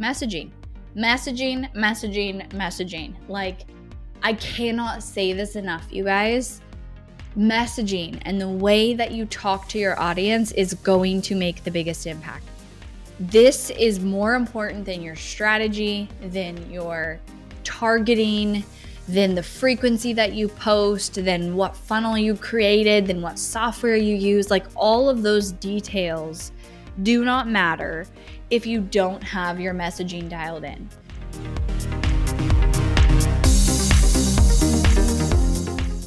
messaging, messaging, messaging, messaging. Like, I cannot say this enough, you guys. Messaging and the way that you talk to your audience is going to make the biggest impact. This is more important than your strategy, than your targeting, than the frequency that you post, than what funnel you created, than what software you use. Like all of those details do not matter if you don't have your messaging dialed in.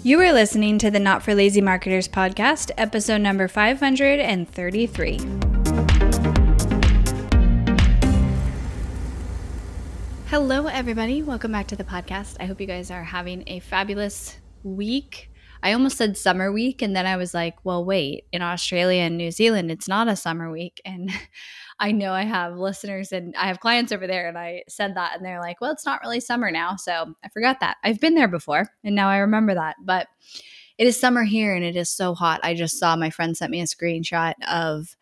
You are listening to the Not for Lazy Marketers podcast, episode number 533. Hello, everybody. Welcome back to the podcast. I hope you guys are having a fabulous week. I almost said summer week, and then I was like, well, wait, in Australia and New Zealand, it's not a summer week. And I know I have listeners and I have clients over there, and I said that, and they're like, well, it's not really summer now. So I forgot that. I've been there before, and now I remember that. But it is summer here, and it is so hot. I just saw my friend sent me a screenshot of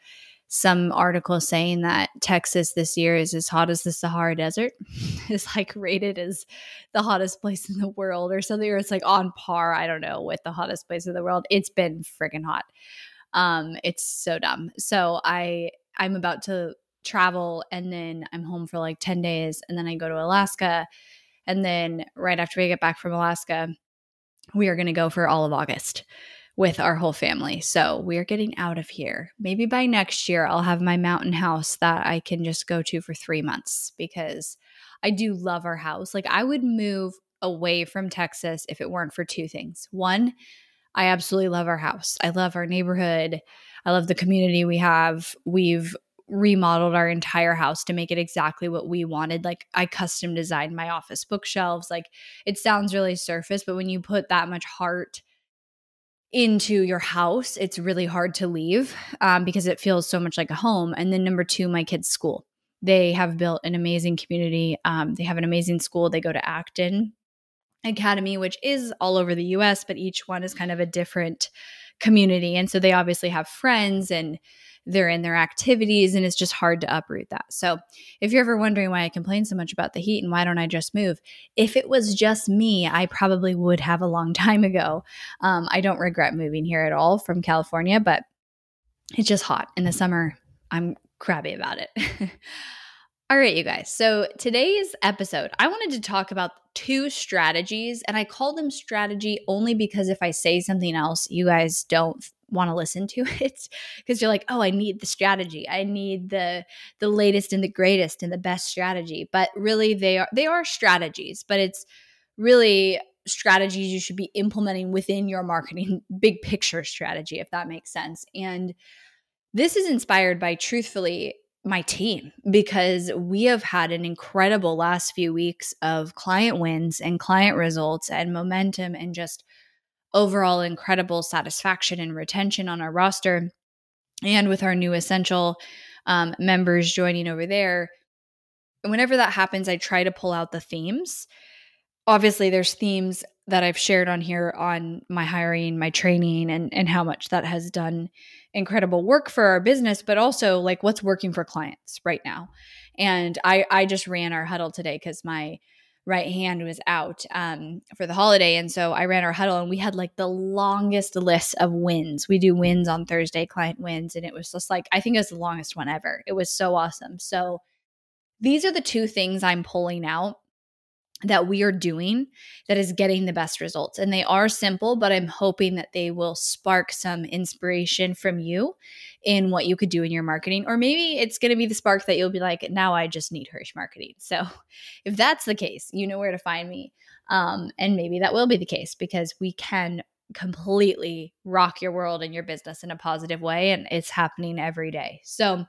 some article saying that Texas this year is as hot as the Sahara Desert, is like rated as the hottest place in the world or something, or it's like on par, I don't know, with the hottest place in the world. It's been freaking hot. Um, it's so dumb. So I I'm about to travel and then I'm home for like 10 days and then I go to Alaska. And then right after we get back from Alaska, we are going to go for all of August with our whole family. So we are getting out of here. Maybe by next year, I'll have my mountain house that I can just go to for three months because I do love our house. Like, I would move away from Texas if it weren't for two things. One, I absolutely love our house. I love our neighborhood. I love the community we have. We've remodeled our entire house to make it exactly what we wanted. Like I custom designed my office bookshelves. Like it sounds really surface, but when you put that much heart into your house, it's really hard to leave um, because it feels so much like a home. And then number two, my kids' school. They have built an amazing community. Um, they have an amazing school. They go to Acton Academy, which is all over the US, but each one is kind of a different community. And so they obviously have friends and they're in their activities and it's just hard to uproot that. So, if you're ever wondering why I complain so much about the heat and why don't I just move, if it was just me, I probably would have a long time ago. Um, I don't regret moving here at all from California, but it's just hot in the summer. I'm crabby about it. All right, you guys. So today's episode, I wanted to talk about two strategies, and I call them strategy only because if I say something else, you guys don't want to listen to it because you're like, "Oh, I need the strategy. I need the the latest and the greatest and the best strategy." But really they are they are strategies, but it's really strategies you should be implementing within your marketing big picture strategy if that makes sense. And this is inspired by truthfully my team because we have had an incredible last few weeks of client wins and client results and momentum and just overall incredible satisfaction and retention on our roster. And with our new essential um, members joining over there, whenever that happens, I try to pull out the themes. Obviously, there's themes that I've shared on here on my hiring, my training, and and how much that has done incredible work for our business, but also like what's working for clients right now. And I I just ran our huddle today because my right hand was out um, for the holiday, and so I ran our huddle, and we had like the longest list of wins. We do wins on Thursday, client wins, and it was just like I think it was the longest one ever. It was so awesome. So these are the two things I'm pulling out that we are doing that is getting the best results. And they are simple, but I'm hoping that they will spark some inspiration from you in what you could do in your marketing. Or maybe it's going to be the spark that you'll be like, now I just need Hirsh marketing. So if that's the case, you know where to find me. Um, and maybe that will be the case because we can completely rock your world and your business in a positive way. And it's happening every day. So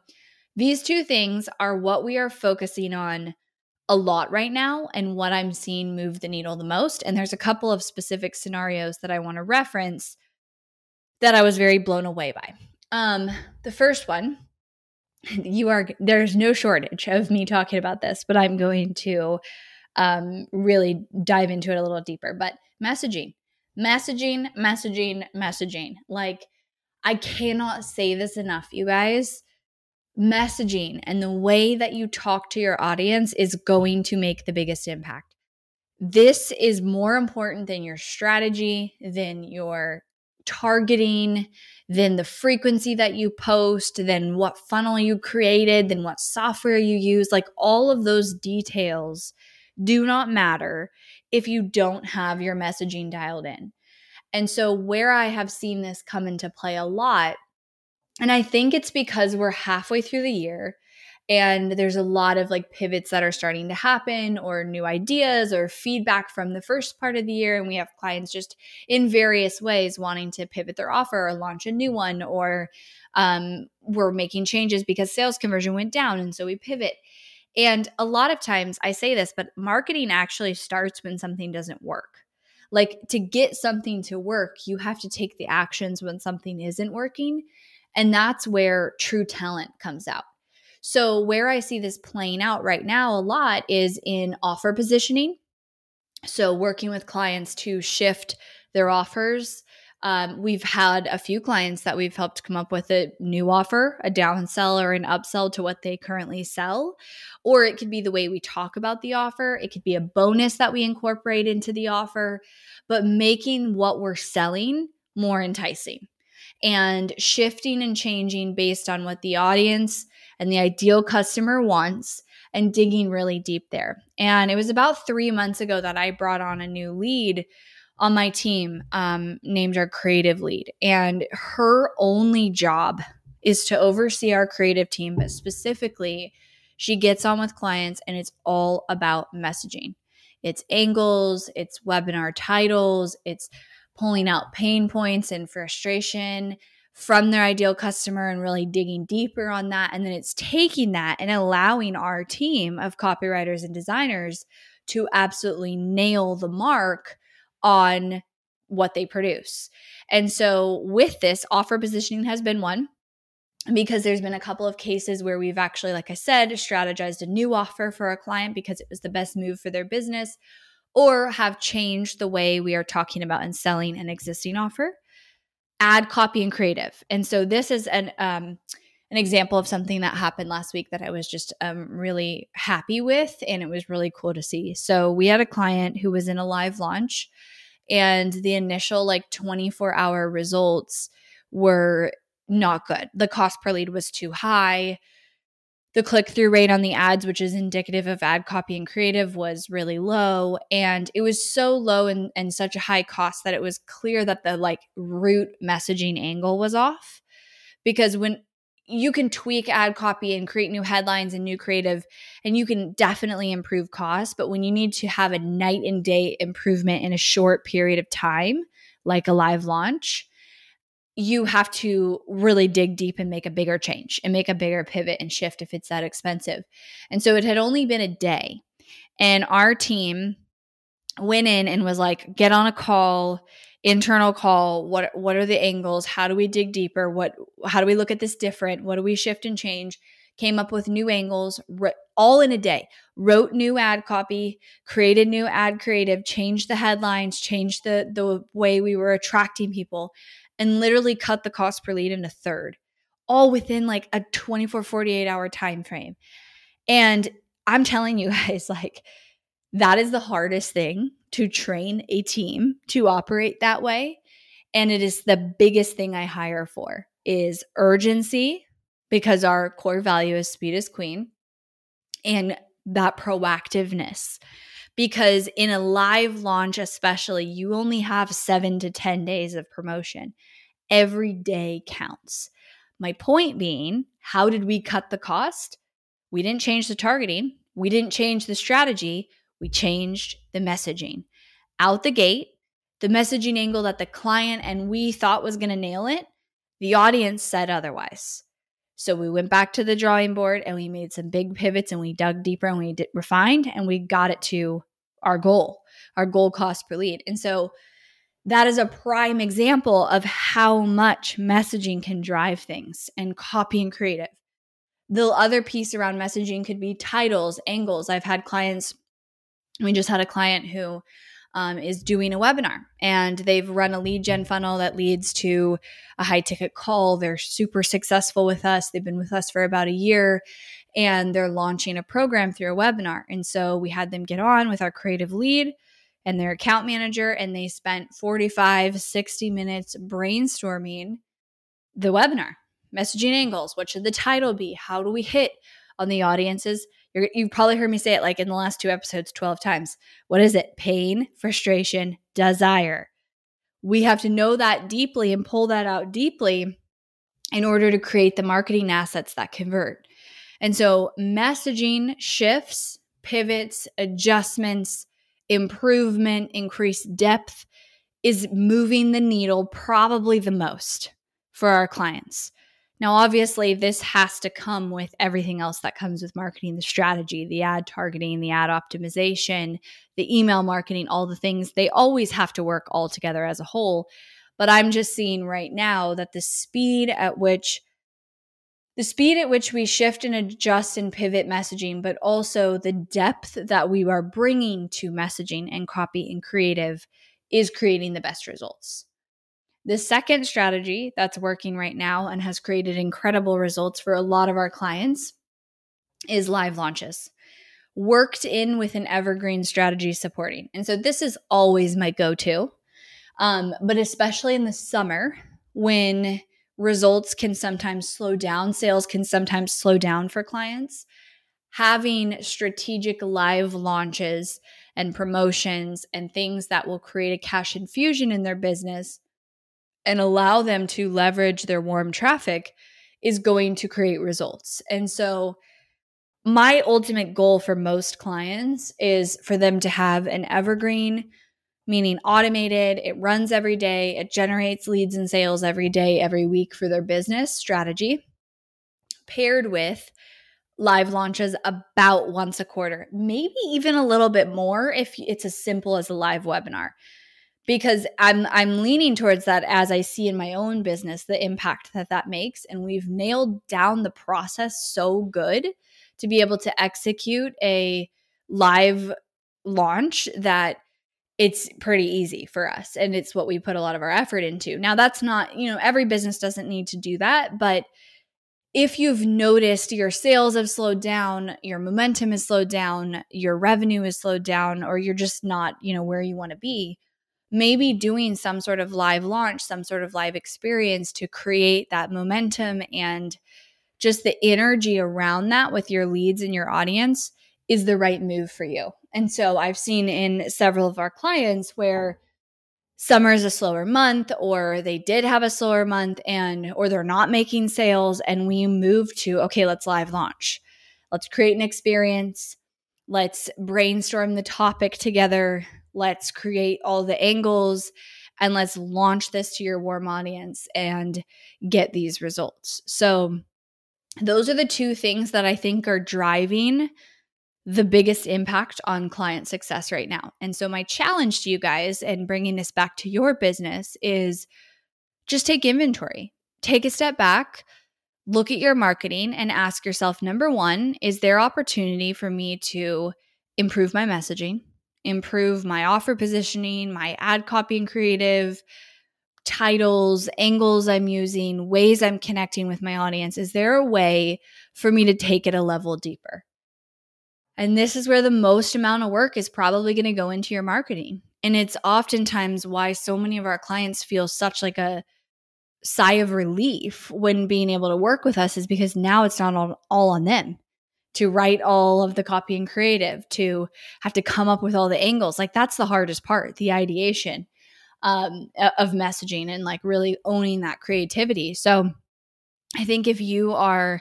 these two things are what we are focusing on a lot right now and what I'm seeing move the needle the most. And there's a couple of specific scenarios that I want to reference that I was very blown away by. Um, the first one, you are there's no shortage of me talking about this, but I'm going to um, really dive into it a little deeper. But messaging, messaging, messaging, messaging. Like I cannot say this enough, you guys messaging and the way that you talk to your audience is going to make the biggest impact. This is more important than your strategy, than your targeting, than the frequency that you post, than what funnel you created, than what software you use. Like all of those details do not matter if you don't have your messaging dialed in. And so, where I have seen this come into play a lot, and I think it's because we're halfway through the year and there's a lot of like pivots that are starting to happen or new ideas or feedback from the first part of the year. And we have clients just in various ways wanting to pivot their offer or launch a new one or um, we're making changes because sales conversion went down and so we pivot. And a lot of times i say this but marketing actually starts when something doesn't work. Like to get something to work you have to take the actions when something isn't working and that's where true talent comes out so, where I see this playing out right now a lot is in offer positioning. So, working with clients to shift their offers. Um, we've had a few clients that we've helped come up with a new offer, a downsell or an upsell to what they currently sell. Or it could be the way we talk about the offer, it could be a bonus that we incorporate into the offer, but making what we're selling more enticing and shifting and changing based on what the audience and the ideal customer wants and digging really deep there. And it was about three months ago that I brought on a new lead on my team um, named our creative lead. And her only job is to oversee our creative team, but specifically, she gets on with clients and it's all about messaging. It's angles, it's webinar titles, it's pulling out pain points and frustration from their ideal customer and really digging deeper on that. And then it's taking that and allowing our team of copywriters and designers to absolutely nail the mark on what they produce. And so, with this, offer positioning has been one because there's been a couple of cases where we've actually, like I said, strategized a new offer for a client because it was the best move for their business or have changed the way we are talking about and selling an existing offer ad copy and creative. And so this is an um, an example of something that happened last week that I was just um, really happy with, and it was really cool to see. So we had a client who was in a live launch, and the initial like 24 hour results were not good. The cost per lead was too high the click through rate on the ads, which is indicative of ad copy and creative, was really low. And it was so low and, and such a high cost that it was clear that the like root messaging angle was off. Because when you can tweak ad copy and create new headlines and new creative, and you can definitely improve costs. But when you need to have a night and day improvement in a short period of time, like a live launch, you have to really dig deep and make a bigger change and make a bigger pivot and shift if it's that expensive. And so it had only been a day. And our team went in and was like, get on a call, internal call. What what are the angles? How do we dig deeper? What how do we look at this different? What do we shift and change? Came up with new angles, all in a day. Wrote new ad copy, created new ad creative, changed the headlines, changed the the way we were attracting people and literally cut the cost per lead in a third, all within like a 24, 48 hour time frame. And I'm telling you guys, like, that is the hardest thing to train a team to operate that way. And it is the biggest thing I hire for is urgency because our core value is speed is queen and that proactiveness because in a live launch especially you only have 7 to 10 days of promotion every day counts. My point being, how did we cut the cost? We didn't change the targeting, we didn't change the strategy, we changed the messaging. Out the gate, the messaging angle that the client and we thought was going to nail it, the audience said otherwise. So we went back to the drawing board and we made some big pivots and we dug deeper and we did, refined and we got it to our goal, our goal cost per lead. And so that is a prime example of how much messaging can drive things and copy and creative. The other piece around messaging could be titles, angles. I've had clients, we just had a client who um, is doing a webinar and they've run a lead gen funnel that leads to a high ticket call. They're super successful with us. They've been with us for about a year and they're launching a program through a webinar. And so we had them get on with our creative lead and their account manager, and they spent 45, 60 minutes brainstorming the webinar messaging angles. What should the title be? How do we hit on the audiences? you have probably heard me say it like in the last two episodes 12 times. What is it? Pain, frustration, desire. We have to know that deeply and pull that out deeply in order to create the marketing assets that convert. And so, messaging shifts, pivots, adjustments, improvement, increased depth is moving the needle probably the most for our clients. Now, obviously, this has to come with everything else that comes with marketing the strategy, the ad targeting, the ad optimization, the email marketing, all the things. They always have to work all together as a whole. But I'm just seeing right now that the speed at which the speed at which we shift and adjust and pivot messaging, but also the depth that we are bringing to messaging and copy and creative is creating the best results. The second strategy that's working right now and has created incredible results for a lot of our clients is live launches. Worked in with an evergreen strategy supporting. And so this is always my go to, um, but especially in the summer when results can sometimes slow down, sales can sometimes slow down for clients. Having strategic live launches and promotions and things that will create a cash infusion in their business and allow them to leverage their warm traffic is going to create results. And so, my ultimate goal for most clients is for them to have an evergreen, meaning automated, it runs every day, it generates leads and sales every day, every week for their business strategy, paired with live launches about once a quarter, maybe even a little bit more if it's as simple as a live webinar. Because I'm I'm leaning towards that as I see in my own business the impact that that makes and we've nailed down the process so good to be able to execute a live launch that it's pretty easy for us and it's what we put a lot of our effort into. Now that's not, you know, every business doesn't need to do that, but if you've noticed your sales have slowed down, your momentum has slowed down, your revenue is slowed down or you're just not, you know, where you want to be, maybe doing some sort of live launch, some sort of live experience to create that momentum and just the energy around that with your leads and your audience is the right move for you. And so I've seen in several of our clients where summer is a slower month or they did have a slower month and or they're not making sales and we move to okay, let's live launch. Let's create an experience. Let's brainstorm the topic together let's create all the angles and let's launch this to your warm audience and get these results. So, those are the two things that I think are driving the biggest impact on client success right now. And so, my challenge to you guys and bringing this back to your business is just take inventory, take a step back, look at your marketing, and ask yourself number one, is there opportunity for me to improve my messaging? improve my offer positioning, my ad copy and creative, titles, angles I'm using, ways I'm connecting with my audience? Is there a way for me to take it a level deeper? And this is where the most amount of work is probably going to go into your marketing. And it's oftentimes why so many of our clients feel such like a sigh of relief when being able to work with us is because now it's not all, on them to write all of the copy and creative, to have to come up with all the angles. Like that's the hardest part, the ideation um, of messaging and like really owning that creativity. So I think if you are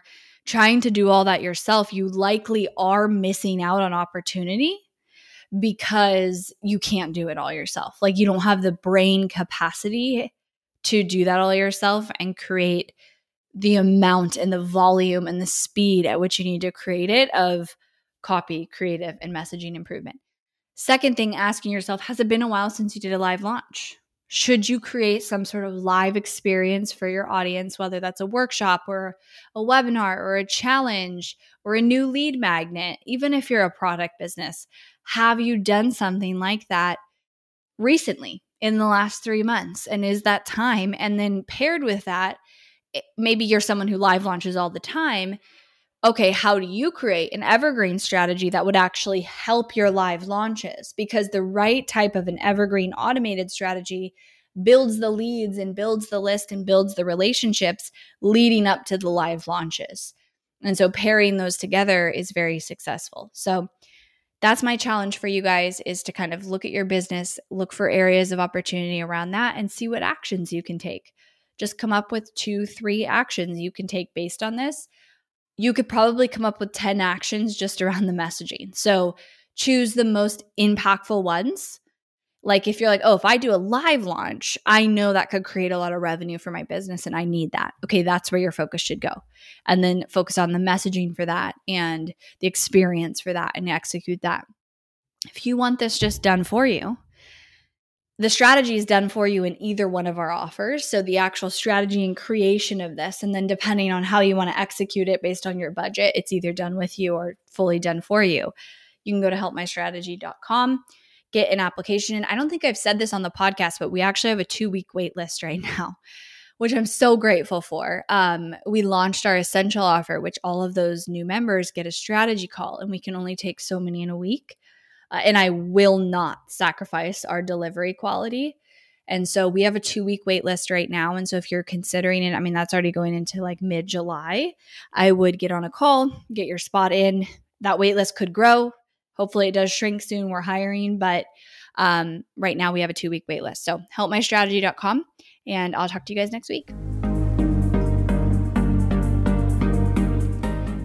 trying to do all that yourself, you likely are missing out on opportunity because you can't do it all yourself. Like you don't have the brain capacity to do that all yourself and create the amount and the volume and the speed at which you need to create it of copy, creative, and messaging improvement. Second thing, asking yourself, has it been a while since you did a live launch? Should you create some sort of live experience for your audience, whether that's a workshop or a webinar or a challenge or a new lead magnet, even if you're a product business? Have you done something like that recently in the last three months? And is that time? And then paired with that, maybe you're someone who live launches all the time. Okay, how do you create an evergreen strategy that would actually help your live launches? Because the right type of an evergreen automated strategy builds the leads and builds the list and builds the relationships leading up to the live launches. And so pairing those together is very successful. So that's my challenge for you guys is to kind of look at your business, look for areas of opportunity around that and see what actions you can take. Just come up with 2 3 actions you can take based on this. You could probably come up with 10 actions just around the messaging. So choose the most impactful ones like if you're like, oh, if I do a live launch, I know that could create a lot of revenue for my business and I need that. Okay, that's where your focus should go. And then focus on the messaging for that and the experience for that and execute that. If you want this just done for you, the strategy is done for you in either one of our offers. So the actual strategy and creation of this, and then depending on how you want to execute it based on your budget, it's either done with you or fully done for you. You can go to helpmystrategy.com get an application in. I don't think I've said this on the podcast, but we actually have a two week wait list right now, which I'm so grateful for. Um, we launched our essential offer, which all of those new members get a strategy call, and we can only take so many in a week. Uh, and I will not sacrifice our delivery quality. And so we have a two week wait list right now. And so if you're considering it, I mean, that's already going into like mid July, I would get on a call, get your spot in. That wait list could grow Hopefully, it does shrink soon. We're hiring, but um, right now we have a two week wait list. So, helpmystrategy.com, and I'll talk to you guys next week.